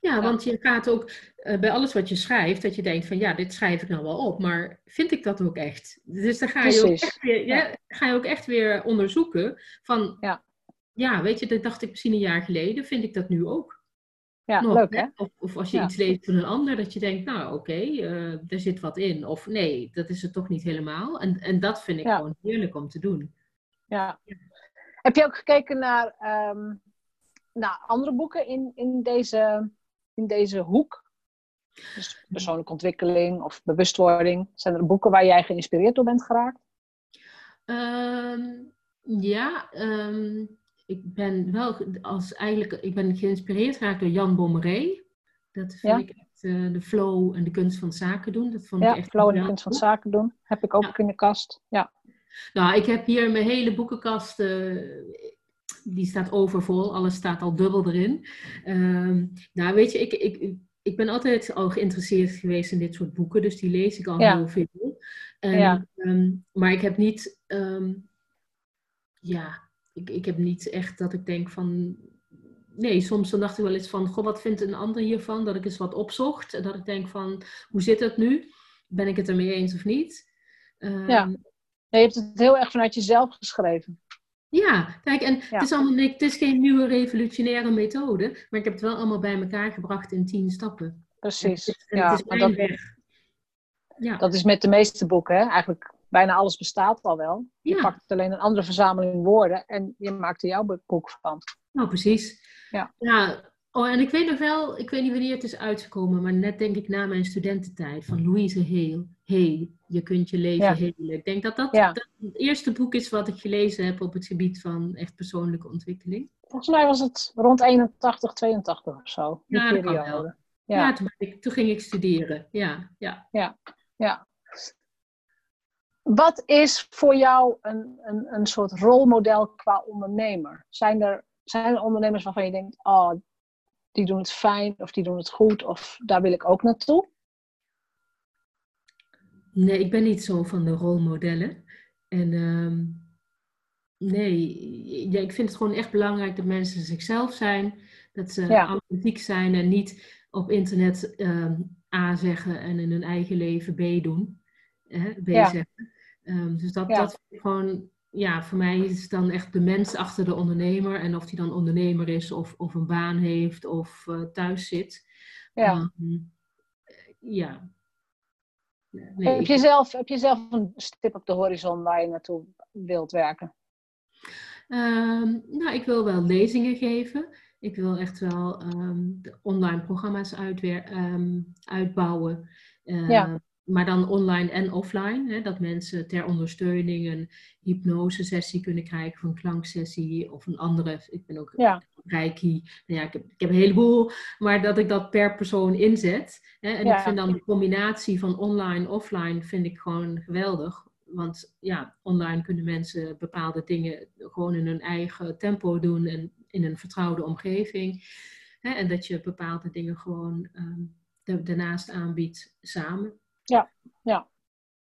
Ja, want je gaat ook uh, bij alles wat je schrijft, dat je denkt van ja, dit schrijf ik nou wel op, maar vind ik dat ook echt? Dus dan ga je, ook echt, weer, ja, ja. ga je ook echt weer onderzoeken van ja. ja, weet je, dat dacht ik misschien een jaar geleden, vind ik dat nu ook. Ja, Nog, leuk hè? Of, of, als je ja. iets leest van een ander, dat je denkt, nou oké, okay, uh, er zit wat in. Of nee, dat is het toch niet helemaal. En, en dat vind ik ja. gewoon heerlijk om te doen. Ja. Heb je ook gekeken naar, um, naar andere boeken in, in, deze, in deze hoek? Dus persoonlijke ontwikkeling of bewustwording. Zijn er boeken waar jij geïnspireerd door bent geraakt? Um, ja, um, ik ben wel als eigenlijk, ik ben geïnspireerd geraakt door Jan Bommeré. Dat vind ja. ik echt uh, de flow en de kunst van zaken doen. Dat vond ja, ik echt flow en de kunst van zaken doen. Heb ik ook ja. in de kast. Ja. Nou, ik heb hier mijn hele boekenkast. Uh, die staat overvol. Alles staat al dubbel erin. Um, nou, weet je, ik, ik, ik ben altijd al geïnteresseerd geweest in dit soort boeken. Dus die lees ik al ja. heel veel. En, ja. um, maar ik heb niet... Um, ja, ik, ik heb niet echt dat ik denk van. Nee, soms dan dacht ik wel eens van, goh, wat vindt een ander hiervan? Dat ik eens wat opzocht. En dat ik denk van, hoe zit het nu? Ben ik het ermee eens of niet? Um, ja. je hebt het heel erg vanuit jezelf geschreven. Ja, kijk, en ja. Het, is allemaal, het is geen nieuwe revolutionaire methode, maar ik heb het wel allemaal bij elkaar gebracht in tien stappen. Precies. En het is, ja, het is maar dat, weg. Ja. dat is met de meeste boeken, hè? eigenlijk bijna alles bestaat al wel. Je pakt alleen een andere verzameling woorden en je maakt er jouw boek van. Nou, precies. Ja. ja. Oh, en ik weet nog wel, ik weet niet wanneer het is uitgekomen, maar net denk ik na mijn studententijd van Louise Hay. Hey, je kunt je leven ja. helen. Ik denk dat dat, Ja. dat het eerste boek is wat ik gelezen heb op het gebied van echt persoonlijke ontwikkeling. Volgens mij was het rond 81, 82 of zo. Die Ja, dat kan periode. wel. Ja. Toen, ik, toen ging ik studeren. Ja, ja. Ja, ja. Wat is voor jou een, een, een soort rolmodel qua ondernemer? Zijn er, zijn er ondernemers waarvan je denkt, oh, die doen het fijn of die doen het goed of daar wil ik ook naartoe? Nee, ik ben niet zo van de rolmodellen. En ehm, nee, ja, ik vind het gewoon echt belangrijk dat mensen zichzelf zijn. Dat ze authentiek zijn en niet op internet ehm, A zeggen en in hun eigen leven B doen. Hè, B zeggen. Um, dus dat, dat gewoon, ja, voor mij is het dan echt de mens achter de ondernemer. En of die dan ondernemer is of, of een baan heeft of uh, thuis zit. Ja. ja, heb, je zelf, heb je zelf een stip op de horizon waar je naartoe wilt werken? Um, nou, ik wil wel lezingen geven. Ik wil echt wel um, de online programma's uitwer um, uitbouwen. Ja maar dan online en offline. Hè, dat mensen ter ondersteuning een hypnosesessie kunnen krijgen, of een klanksessie of een andere. Ik ben ook ja. reiki. Nou ja, ik heb, ik heb een heleboel, maar dat ik dat per persoon inzet. Hè, en ik vind dan de combinatie van online offline vind ik gewoon geweldig. Want ja, online kunnen mensen bepaalde dingen gewoon in hun eigen tempo doen en in een vertrouwde omgeving. Hè, en dat je bepaalde dingen gewoon um, daarnaast aanbiedt samen. Ja, ja.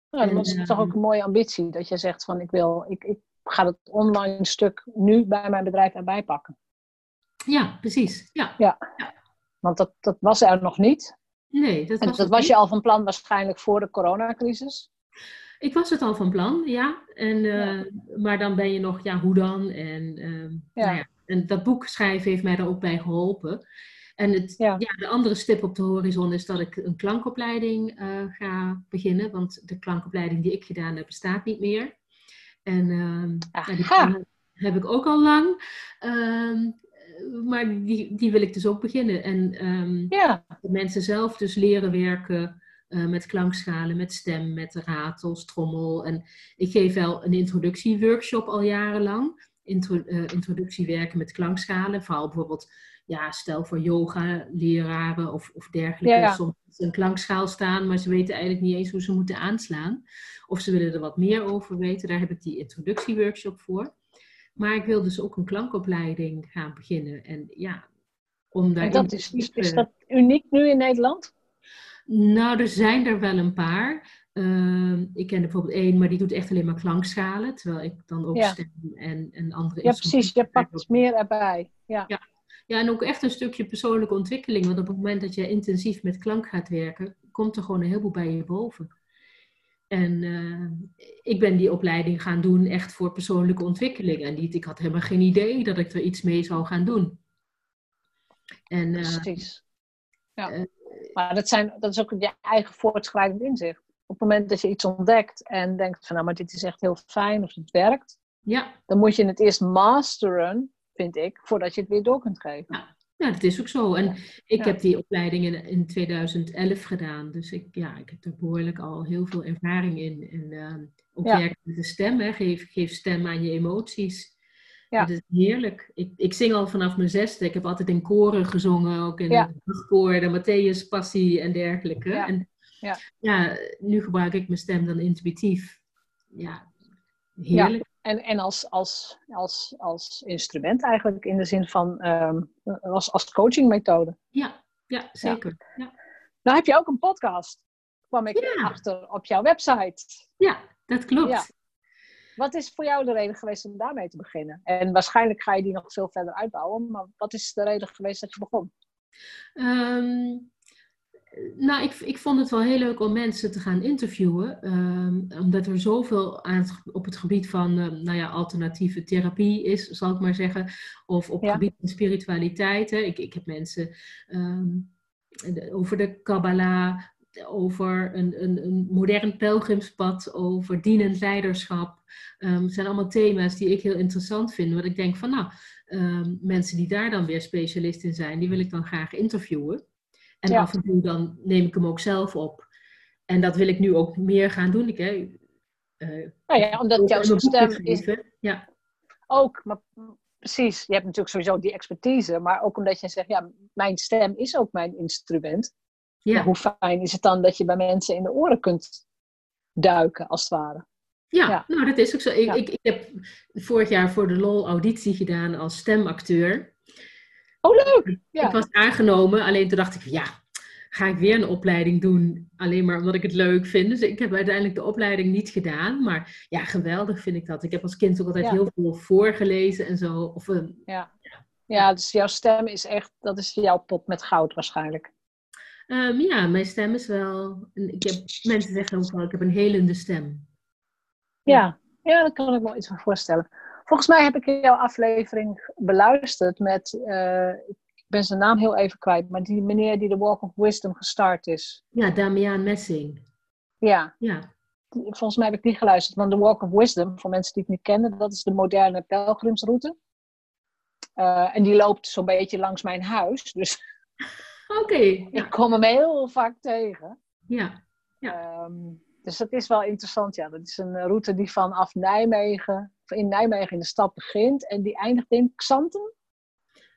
Dat is toch ook een mooie ambitie. Dat je zegt van ik wil, ik, ik ga het online stuk nu bij mijn bedrijf erbij pakken. Ja, precies. Ja. ja. Want dat, dat was er nog niet. Nee, dat was, en dat was je al van plan waarschijnlijk voor de coronacrisis? Ik was het al van plan, ja. En, uh, Maar dan ben je nog, ja, hoe dan? En, uh, ja. Nou ja. en dat boek schrijven heeft mij daar ook bij geholpen. En het, ja. de andere stip op de horizon is dat ik een klankopleiding uh, ga beginnen. Want de klankopleiding die ik gedaan heb, bestaat niet meer. En uh, die heb ik ook al lang. Uh, maar die, die wil ik dus ook beginnen. En um, ja. de mensen zelf dus leren werken uh, met klankschalen, met stem, met ratels, trommel. En ik geef wel een introductieworkshop al jarenlang. Intro, uh, introductie werken met klankschalen. Vooral bijvoorbeeld ja, stel voor yoga-leraren of, of dergelijke, ja, soms een klankschaal staan, maar ze weten eigenlijk niet eens hoe ze moeten aanslaan. Of ze willen er wat meer over weten, daar heb ik die introductieworkshop voor. Maar ik wil dus ook een klankopleiding gaan beginnen. En ja, om daar. Dat is, is dat uniek nu in Nederland? Nou, er zijn er wel een paar. Uh, ik ken er bijvoorbeeld één, maar die doet echt alleen maar klankschalen. Terwijl ik dan ook stem en, en andere Ja, precies. Je pakt meer erbij. Ja. ja. Ja, en ook echt een stukje persoonlijke ontwikkeling. Want op het moment dat je intensief met klank gaat werken, komt er gewoon een heleboel bij je boven. En uh, ik ben die opleiding gaan doen echt voor persoonlijke ontwikkeling. En niet, ik had helemaal geen idee dat ik er iets mee zou gaan doen. En, uh, Precies. Ja. Uh, maar dat, zijn, dat is ook je eigen voortschrijdend inzicht. Op het moment dat je iets ontdekt en denkt van nou, maar dit is echt heel fijn of het werkt. Ja. Dan moet je het eerst masteren vind ik, voordat je het weer door kunt geven. Ja, ja dat is ook zo. En ik heb die opleiding in, in 2011 gedaan. Dus ik, ja, ik heb er behoorlijk al heel veel ervaring in. En uh, ook werken met de stem. Hè. Geef, geef stem aan je emoties. Ja. Dat is heerlijk. Ik, ik zing al vanaf mijn zesde. Ik heb altijd in koren gezongen. Ook in ja. de koor, de Matthäus Passie en dergelijke. Ja. En ja. ja, nu gebruik ik mijn stem dan intuïtief. Ja, heerlijk. En, en als, als, als, als instrument eigenlijk in de zin van um, als, als coachingmethode. Ja, ja zeker. Ja. Nou heb je ook een podcast, kwam ik achter op jouw website. Ja, dat klopt. Ja. Wat is voor jou de reden geweest om daarmee te beginnen? En waarschijnlijk ga je die nog veel verder uitbouwen, maar wat is de reden geweest dat je begon? Um, nou, ik, ik vond het wel heel leuk om mensen te gaan interviewen. Um, omdat er zoveel aan op het gebied van uh, nou ja, alternatieve therapie is, zal ik maar zeggen. Of op het gebied van spiritualiteit. Hè. Ik, ik heb mensen um, over de Kabbalah, over een, een, een modern pelgrimspad, over dienend leiderschap. Um, zijn allemaal thema's die ik heel interessant vind. Want ik denk van nou, mensen die daar dan weer specialist in zijn, die wil ik dan graag interviewen. En af en toe dan neem ik hem ook zelf op. En dat wil ik nu ook meer gaan doen. Ik, hè, uh, nou ja, omdat jouw stem is... Ja. Ook, maar precies. Je hebt natuurlijk sowieso die expertise. Maar ook omdat je zegt, ja, mijn stem is ook mijn instrument. Ja. hoe fijn is het dan dat je bij mensen in de oren kunt duiken, als het ware. Ja, nou dat is ook zo. Ik, ik, ik, heb vorig jaar voor de LOL auditie gedaan als stemacteur. Oh, leuk! Ja. Ik was aangenomen, alleen toen dacht ik, ja, ga ik weer een opleiding doen, alleen maar omdat ik het leuk vind. Dus ik heb uiteindelijk de opleiding niet gedaan. Maar ja, geweldig vind ik dat. Ik heb als kind ook altijd heel veel voorgelezen en zo. Of, uh, ja. ja, dus jouw stem is echt, dat is jouw pot met goud waarschijnlijk. Um, ja, mijn stem is wel. Ik heb, mensen zeggen ook wel, ik heb een helende stem. Ja, ja, daar kan ik me iets van voorstellen. Volgens mij heb ik jouw aflevering beluisterd met, uh, ik ben zijn naam heel even kwijt, maar die meneer die de Walk of Wisdom gestart is. Ja, Damian Messing. Ja. ja. Volgens mij heb ik die geluisterd. Want de Walk of Wisdom, voor mensen die het niet kennen, dat is de moderne pelgrimsroute. Uh, en die loopt zo'n beetje langs mijn huis. Dus Oké. ik kom hem heel vaak tegen. Ja. ja. Um, dus dat is wel interessant. Ja, dat is een route die vanaf Nijmegen, in Nijmegen in de stad begint en die eindigt in Xanten.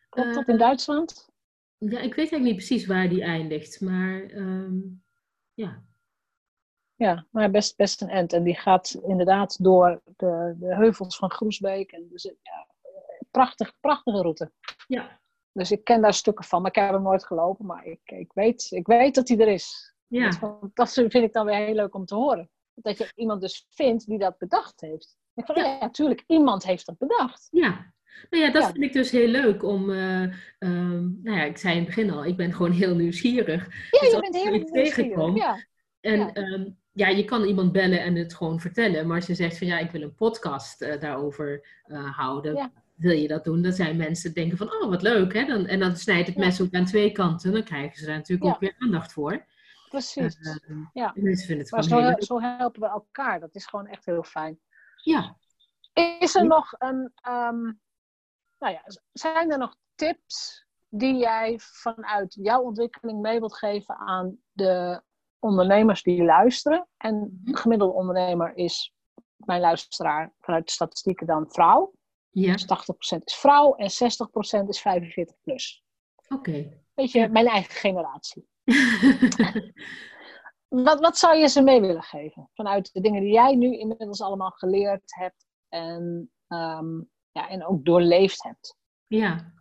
Klopt dat in Duitsland? Ja, ik weet eigenlijk niet precies waar die eindigt, maar um, ja. Ja, maar best, best een end. En die gaat inderdaad door de, de heuvels van Groesbeek. En dus, ja, prachtig, prachtige route. Ja. Dus ik ken daar stukken van, maar ik heb hem nooit gelopen. Maar ik, ik, weet, ik weet dat hij er is. Ja. Dat, dat vind ik dan weer heel leuk om te horen. Dat je iemand dus vindt die dat bedacht heeft. Ik van, ja, natuurlijk, iemand heeft dat bedacht. Ja, nou ja, dat vind ik dus heel leuk om, uh, um, nou ja, ik zei in het begin al, ik ben gewoon heel nieuwsgierig. Ja, dus je bent heel nieuwsgierig. Ja. En ja. Um, ja, je kan iemand bellen en het gewoon vertellen. Maar als je zegt van ja, ik wil een podcast uh, daarover uh, houden, wil je dat doen? Dan zijn mensen denken van oh, wat leuk. Hè? Dan, en dan snijdt het mes ook aan twee kanten. Dan krijgen ze daar natuurlijk ook weer aandacht voor. Precies. ja. Mensen vinden het maar zo, heel leuk. zo helpen we elkaar. Dat is gewoon echt heel fijn. Ja. Is er nog een, um, nou ja, zijn er nog tips die jij vanuit jouw ontwikkeling mee wilt geven aan de ondernemers die luisteren? En de gemiddelde ondernemer is, mijn luisteraar vanuit de statistieken dan vrouw. Ja. Dus 80% is vrouw en 60% is 45 plus. Oké. Okay. Weet je, mijn eigen generatie. wat, wat zou je ze mee willen geven? Vanuit de dingen die jij nu inmiddels allemaal geleerd hebt en, um, ja, en ook doorleefd hebt. Ja.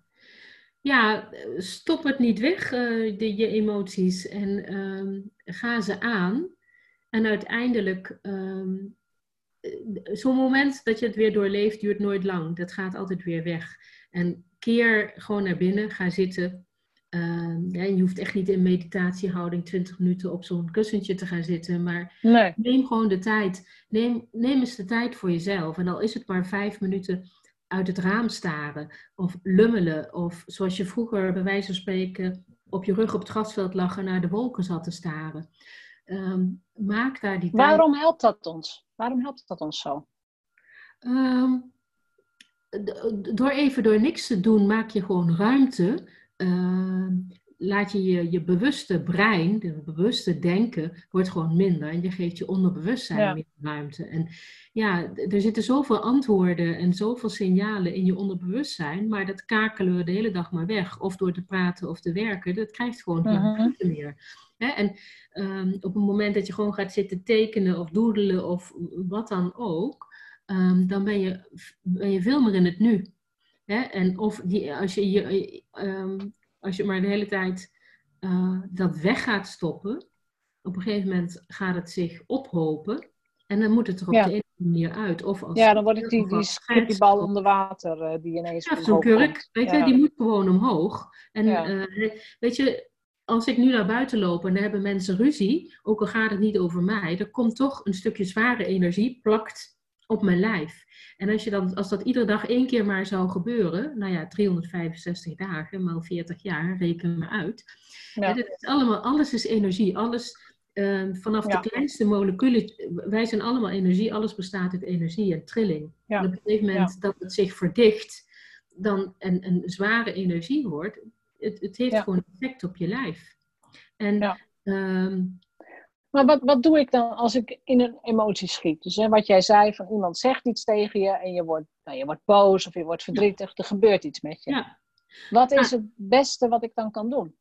Ja, stop het niet weg, uh, de, je emoties, en um, ga ze aan. En uiteindelijk, um, zo'n moment dat je het weer doorleeft, duurt nooit lang. Dat gaat altijd weer weg. En keer gewoon naar binnen, ga zitten. Uh, ja, je hoeft echt niet in meditatiehouding 20 minuten op zo'n kussentje te gaan zitten. Maar nee. neem gewoon de tijd. Neem, neem eens de tijd voor jezelf. En al is het maar vijf minuten uit het raam staren. Of lummelen. Of zoals je vroeger bij wijze van spreken op je rug op het grasveld lag en naar de wolken zat te staren. Um, maak daar die tijd. Waarom helpt dat ons? Waarom helpt dat ons zo? Um, door even door niks te doen, maak je gewoon ruimte. Uh, laat je, je je bewuste brein, de bewuste denken, wordt gewoon minder. En je geeft je onderbewustzijn Ja. meer ruimte. En ja, er zitten zoveel antwoorden en zoveel signalen in je onderbewustzijn, maar dat kakelen we de hele dag maar weg. Of door te praten of te werken, dat krijgt gewoon geen ruimte meer. Hè? En ehm, op het moment dat je gewoon gaat zitten tekenen of doedelen of wat dan ook, ehm, dan ben je, ben je veel meer in het nu. Hè? En of die, als, je, je, ehm, als je maar de hele tijd eh, dat weg gaat stoppen, op een gegeven moment gaat het zich ophopen. En dan moet het er op Ja. de ene manier uit. Of als Ja, dan wordt het die, die schets- onder water eh, die ineens ja, zo'n kurk, weet je, Ja. die moet gewoon omhoog. En Ja. eh, weet je, als ik nu naar buiten loop en dan hebben mensen ruzie, ook al gaat het niet over mij, er komt toch een stukje zware energie, plakt op mijn lijf. En als, je dan, als dat iedere dag één keer maar zou gebeuren, nou ja, 365 dagen, maal 40 jaar, reken maar uit. Ja. Is allemaal, alles is energie, alles... ehm, vanaf Ja. de kleinste moleculen, wij zijn allemaal energie, alles bestaat uit energie en trilling. Ja. En op een gegeven moment dat het zich verdicht, dan een, een zware energie wordt, het, het heeft gewoon effect op je lijf. En Ja. Maar wat, wat doe ik dan als ik in een emotie schiet? Dus hè, wat jij zei, van iemand zegt iets tegen je en je wordt, nou, je wordt boos of je wordt verdrietig, er gebeurt iets met je. ja, Wat is het beste wat ik dan kan doen?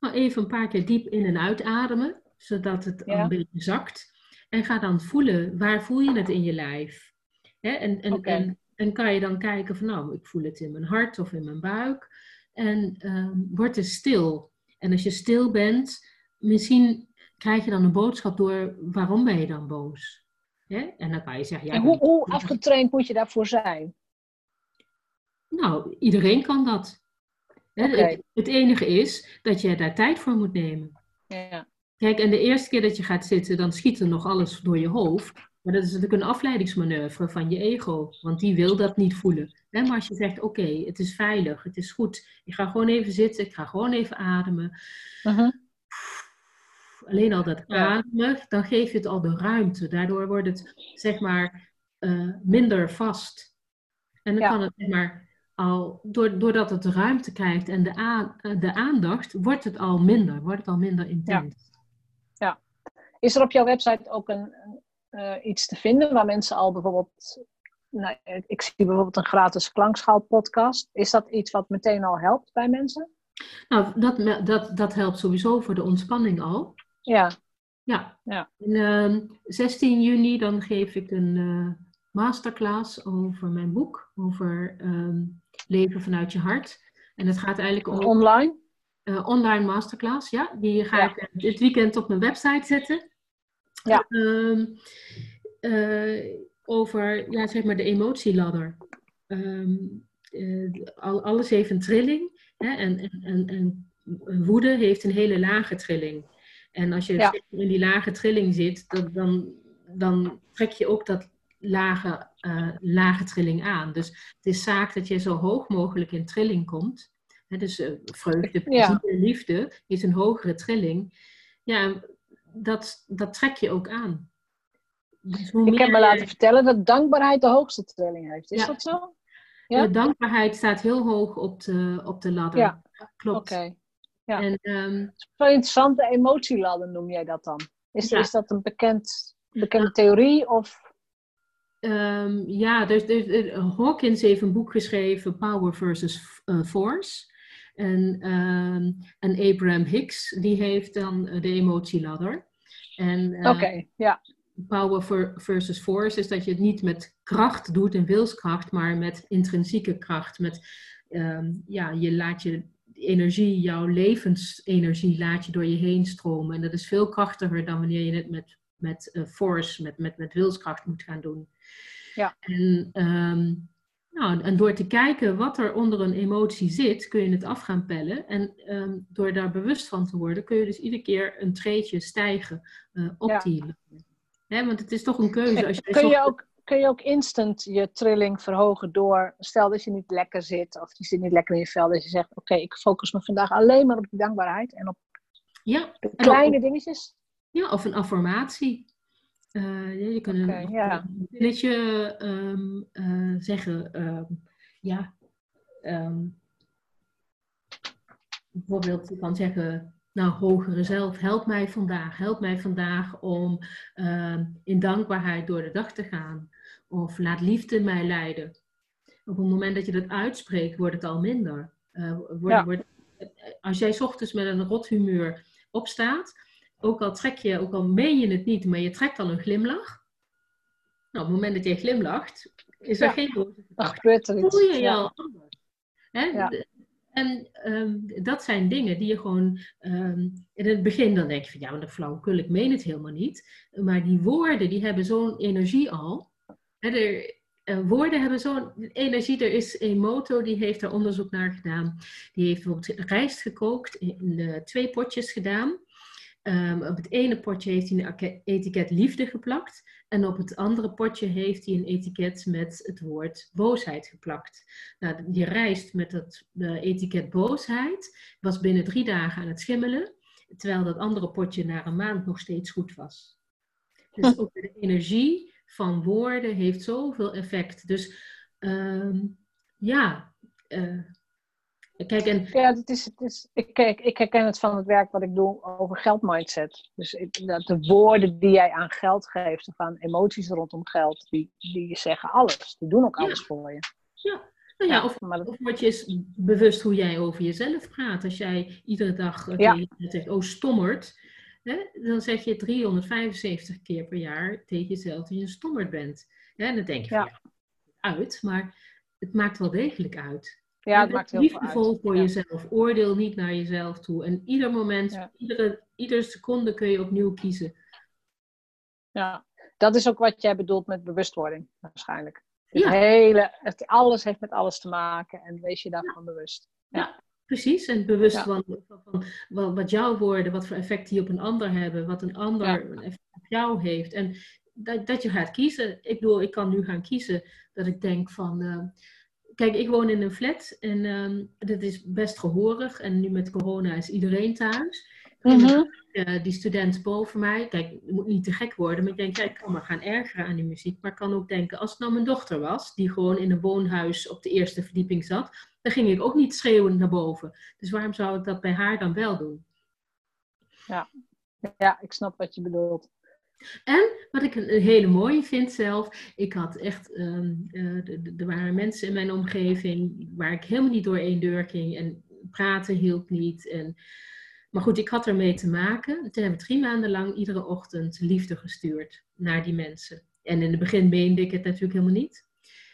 nou even een paar keer diep in en uitademen, zodat het Ja. een beetje zakt. En ga dan voelen, waar voel je het in je lijf? Hè? En, en, en, en kan je dan kijken van, nou, ik voel het in mijn hart of in mijn buik. En ehm, word eens stil. En als je stil bent, misschien krijg je dan een boodschap door waarom ben je dan boos? Hè? En dan kan je zeggen... Ja, en hoe, hoe afgetraind moet je daarvoor zijn? Nou, iedereen kan dat. Het, het, enige is dat je daar tijd voor moet nemen. Ja. Kijk, en de eerste keer dat je gaat zitten, dan schiet er nog alles door je hoofd. Maar dat is natuurlijk een afleidingsmanoeuvre van je ego, want die wil dat niet voelen. Maar als je zegt, oké, het is veilig, het is goed, ik ga gewoon even zitten, ik ga gewoon even ademen. Uh-huh. Alleen al dat ademen, dan geef je het al de ruimte. Daardoor wordt het, zeg maar, eh, minder vast. En dan kan het, zeg maar, al, doordat het ruimte krijgt en de, eh, de aandacht, wordt het al minder, wordt het al minder intens. Ja. Is er op jouw website ook een, uh, iets te vinden waar mensen al bijvoorbeeld, nou, ik zie bijvoorbeeld een gratis klankschaalpodcast. Is dat iets wat meteen al helpt bij mensen? Nou, dat, dat, dat helpt sowieso voor de ontspanning al. Ja. Ja. ja. En, 16 ehm, juni dan geef ik een uh, masterclass over mijn boek, over ehm, leven vanuit je hart. En het gaat eigenlijk om... Online? Uh, online masterclass, ja. Die ga ik dit weekend op mijn website zetten. Ja. Ehm, eh, over, ja, zeg maar, de emotieladder. Um, alles heeft een trilling. Hè, en, en, en, woede heeft een hele lage trilling. En als je in die lage trilling zit, dan, dan trek je ook dat lage, uh, lage trilling aan. Dus het is zaak dat je zo hoog mogelijk in trilling komt. Dus uh, vreugde, plezier, liefde is een hogere trilling. Ja, dat, dat trek je ook aan. Dus ik heb me laten vertellen dat dankbaarheid de hoogste trilling heeft. Is dat zo? Ja? De dankbaarheid staat heel hoog op de, op de ladder. Ja, klopt. Oké. Ja. En, um, Zo interessante emotieladder noem jij dat dan? Is, is dat een bekend, bekende theorie? Of? Um, ja, dus, dus, Hawkins heeft een boek geschreven, Power versus uh, Force. En, um, en Abraham Hicks, die heeft dan de emotieladder. Uh, Oké, ja. Power versus force is dat je het niet met kracht doet en wilskracht, maar met intrinsieke kracht. Met, um, ja, je laat je energie, jouw levensenergie, laat je door je heen stromen. En dat is veel krachtiger dan wanneer je het met, met uh, force, met, met, met wilskracht moet gaan doen. Ja. En um, nou, en door te kijken wat er onder een emotie zit, kun je het af gaan pellen. En ehm, door daar bewust van te worden, kun je dus iedere keer een treetje stijgen uh, op die Hè, want het is toch een keuze. Als je kun, je ook, kun je ook instant je trilling verhogen door, stel dat je niet lekker zit of je zit niet lekker in je vel, dat je zegt, oké, ik focus me vandaag alleen maar op die dankbaarheid en op ja, de kleine dingetjes. Ja, of een affirmatie. Uh, je kan een, ja. um, uh, zeggen. Um, ja, um, bijvoorbeeld, je kan zeggen, nou, hogere zelf, help mij vandaag. Help mij vandaag om in dankbaarheid door de dag te gaan. Of laat liefde mij leiden. Op het moment dat je dat uitspreekt, wordt het al minder. Uh, wordt, ja. wordt, als jij ochtends met een rot humeur opstaat, ook al trek je, ook al meen je het niet, maar je trekt dan een glimlach. Nou, op het moment dat je glimlacht, is er geen boze Dan er iets. Voel je je al anders. Hè? En um, dat zijn dingen die je gewoon um, in het begin dan denk je van ja, maar dat flauwekul, ik meen het helemaal niet. Maar die woorden, die hebben zo'n energie al. Uh, woorden hebben zo'n energie. Er is Emoto, die heeft daar onderzoek naar gedaan. Die heeft bijvoorbeeld rijst gekookt, in uh, twee potjes gedaan. Um, op het ene potje heeft hij een etiket liefde geplakt. En op het andere potje heeft hij een etiket met het woord boosheid geplakt. Nou, die rijst met het uh, etiket boosheid was binnen drie dagen aan het schimmelen. Terwijl dat andere potje na een maand nog steeds goed was. Dus ook de energie van woorden heeft zoveel effect. Dus um, ja, uh, Kijk, en... Ja, het is, het is, ik, kijk, ik herken het van het werk wat ik doe over geldmindset. Dus ik, dat de woorden die jij aan geld geeft, of aan emoties rondom geld, die, die zeggen alles. Die doen ook alles ja. voor je. Ja, nou ja, of, of word je eens bewust hoe jij over jezelf praat. Als jij iedere dag ja. zegt, oh stommerd, hè, dan zeg je 375 keer per jaar tegen jezelf dat je een stommerd bent. Hè, en dan denk je, ja. van, ja, uit, maar het maakt wel degelijk uit. Ja, het maakt heel veel uit. voor jezelf. Oordeel niet naar jezelf toe. En ieder moment, iedere, iedere seconde kun je opnieuw kiezen. Ja, dat is ook wat jij bedoelt met bewustwording, waarschijnlijk. Het hele, het, alles heeft met alles te maken en wees je daarvan bewust. Ja. precies. En bewust van, van, van, wat jouw woorden, wat voor effect die op een ander hebben, wat een ander effect op jou heeft. En dat, dat je gaat kiezen. Ik bedoel, ik kan nu gaan kiezen dat ik denk van. Uh, kijk, ik woon in een flat en uh, dat is best gehoorig. En nu met corona is iedereen thuis. Mm die student boven mij, kijk, het moet niet te gek worden, maar ik denk, ja, ik kan me gaan ergeren aan die muziek. Maar ik kan ook denken, als het nou mijn dochter was, die gewoon in een woonhuis op de eerste verdieping zat, dan ging ik ook niet schreeuwend naar boven. Dus waarom zou ik dat bij haar dan wel doen? Ja, ja ik snap wat je bedoelt. En wat ik een hele mooie vind zelf, ik had echt, um, er waren mensen in mijn omgeving waar ik helemaal niet door één deur ging en praten hielp niet. En, maar goed, ik had ermee te maken. Toen heb ik drie maanden lang iedere ochtend liefde gestuurd naar die mensen. En in het begin meende ik het natuurlijk helemaal niet.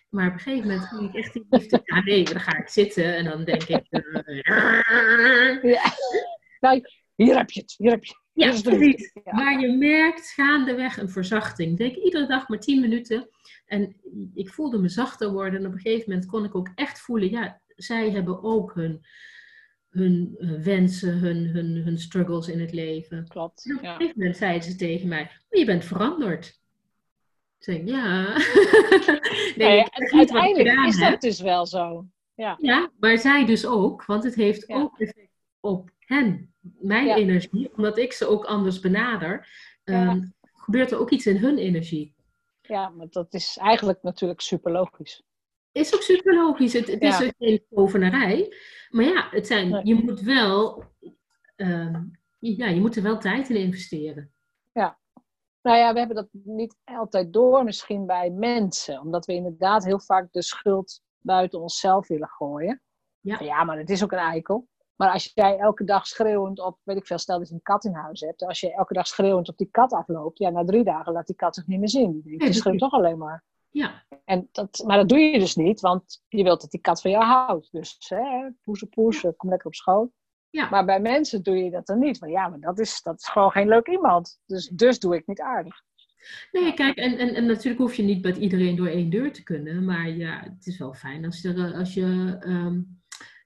Maar op een gegeven moment ging ik echt die liefde. Ja, nee, dan ga ik zitten en dan denk ik. Ja. Nou, hier heb je het, hier heb je het. Ja, precies. Maar je merkt gaandeweg een verzachting. Ik denk iedere dag maar tien minuten. En ik voelde me zachter worden. En op een gegeven moment kon ik ook echt voelen, ja, zij hebben ook hun, hun uh, wensen, hun, hun, hun struggles in het leven. Klopt. En op een gegeven moment zeiden ze tegen mij, je bent veranderd. Ik zei, ja. nee, uiteindelijk is dat dus wel zo. Ja. ja, maar zij dus ook, want het heeft ook effect op hen mijn energie, omdat ik ze ook anders benader, ehm, gebeurt er ook iets in hun energie. Ja, maar dat is eigenlijk natuurlijk super logisch. Is ook super logisch. Het, het is geen tovenarij. Maar ja, het zijn, je moet wel, ehm, ja, je moet er wel tijd in investeren. Ja. Nou ja, we hebben dat niet altijd door misschien bij mensen. Omdat we inderdaad heel vaak de schuld buiten onszelf willen gooien. Ja, ja maar het is ook een eikel. Maar als jij elke dag schreeuwend op, weet ik veel, stel dat je een kat in huis hebt. Als je elke dag schreeuwend op die kat afloopt, ja, na drie dagen laat die kat zich niet meer zien. Die schreeuwt toch alleen maar. Ja. En dat, maar dat doe je dus niet, want je wilt dat die kat van jou houdt. Dus hè, poesen, poesen, kom lekker op schoot. Ja. Maar bij mensen doe je dat dan niet. Maar ja, maar dat is, dat is gewoon geen leuk iemand. Dus, dus doe ik niet aardig. Nee, kijk, en, en, en natuurlijk hoef je niet met iedereen door één deur te kunnen. Maar ja, het is wel fijn als je, als je ehm,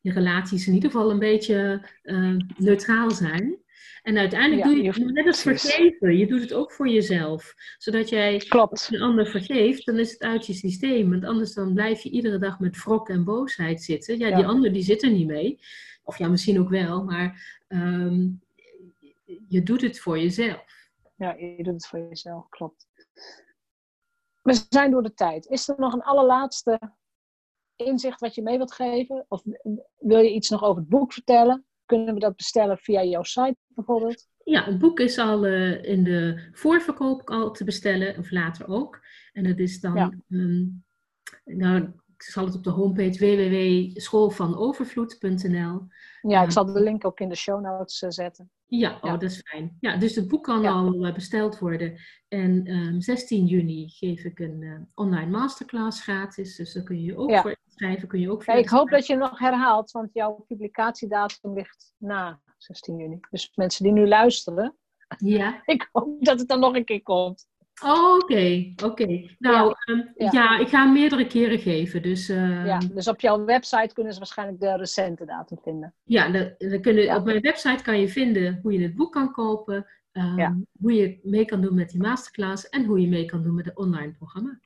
je relaties in ieder geval een beetje uh, neutraal zijn. En uiteindelijk doe je het net als vergeven. Je doet het ook voor jezelf. Zodat jij Klopt. een ander vergeeft, dan is het uit je systeem. Want anders dan blijf je iedere dag met wrok en boosheid zitten. Ja, die ander die zit er niet mee. Of ja, misschien ook wel. Maar um, je doet het voor jezelf. Ja, je doet het voor jezelf. Klopt. We zijn door de tijd. Is er nog een allerlaatste inzicht wat je mee wilt geven? Of wil je iets nog over het boek vertellen? Kunnen we dat bestellen via jouw site bijvoorbeeld? Ja, het boek is al uh, in de voorverkoop al te bestellen, of later ook. En dat is dan, ja. um, nou, ik zal het op de homepage www.schoolvanovervloed.nl. Ja, ik zal de link ook in de show notes uh, zetten. Ja, oh, dat is fijn. Ja, dus het boek kan al uh, besteld worden. En um, ehm, 16 juni geef ik een online masterclass gratis. Dus daar kun je je ook voor inschrijven. Kun je ook ja, ik hoop dat je nog herhaalt, want jouw publicatiedatum ligt na 16 juni. Dus mensen die nu luisteren, ja. ik hoop dat het dan nog een keer komt. Oh, oké, oké. Nou, ja. Um, ja. ja. ik ga hem meerdere keren geven. Dus, uh, ja, dus op jouw website kunnen ze waarschijnlijk de recente datum vinden. Ja, de, de kunnen, op mijn website kan je vinden hoe je het boek kan kopen, um, hoe je mee kan doen met die masterclass en hoe je mee kan doen met het online programma.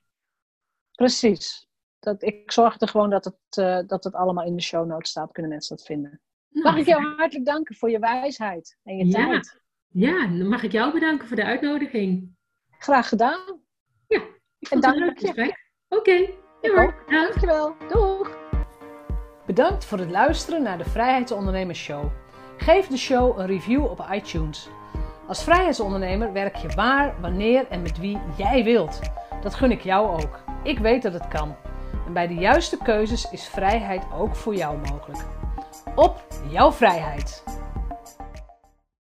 Precies. Dat, ik zorg er gewoon dat het, uh, dat het allemaal in de show notes staat, kunnen mensen dat vinden. Nou, mag ik jou hartelijk danken voor je wijsheid en je tijd. Ja, dan mag ik jou bedanken voor de uitnodiging. Graag gedaan. Ja, en dank je. Oké, okay. dankjewel. Doeg. Bedankt voor het luisteren naar de Vrijheidsondernemers Show. Geef de show een review op iTunes. Als vrijheidsondernemer werk je waar, wanneer en met wie jij wilt. Dat gun ik jou ook. Ik weet dat het kan. En bij de juiste keuzes is vrijheid ook voor jou mogelijk. Op jouw vrijheid.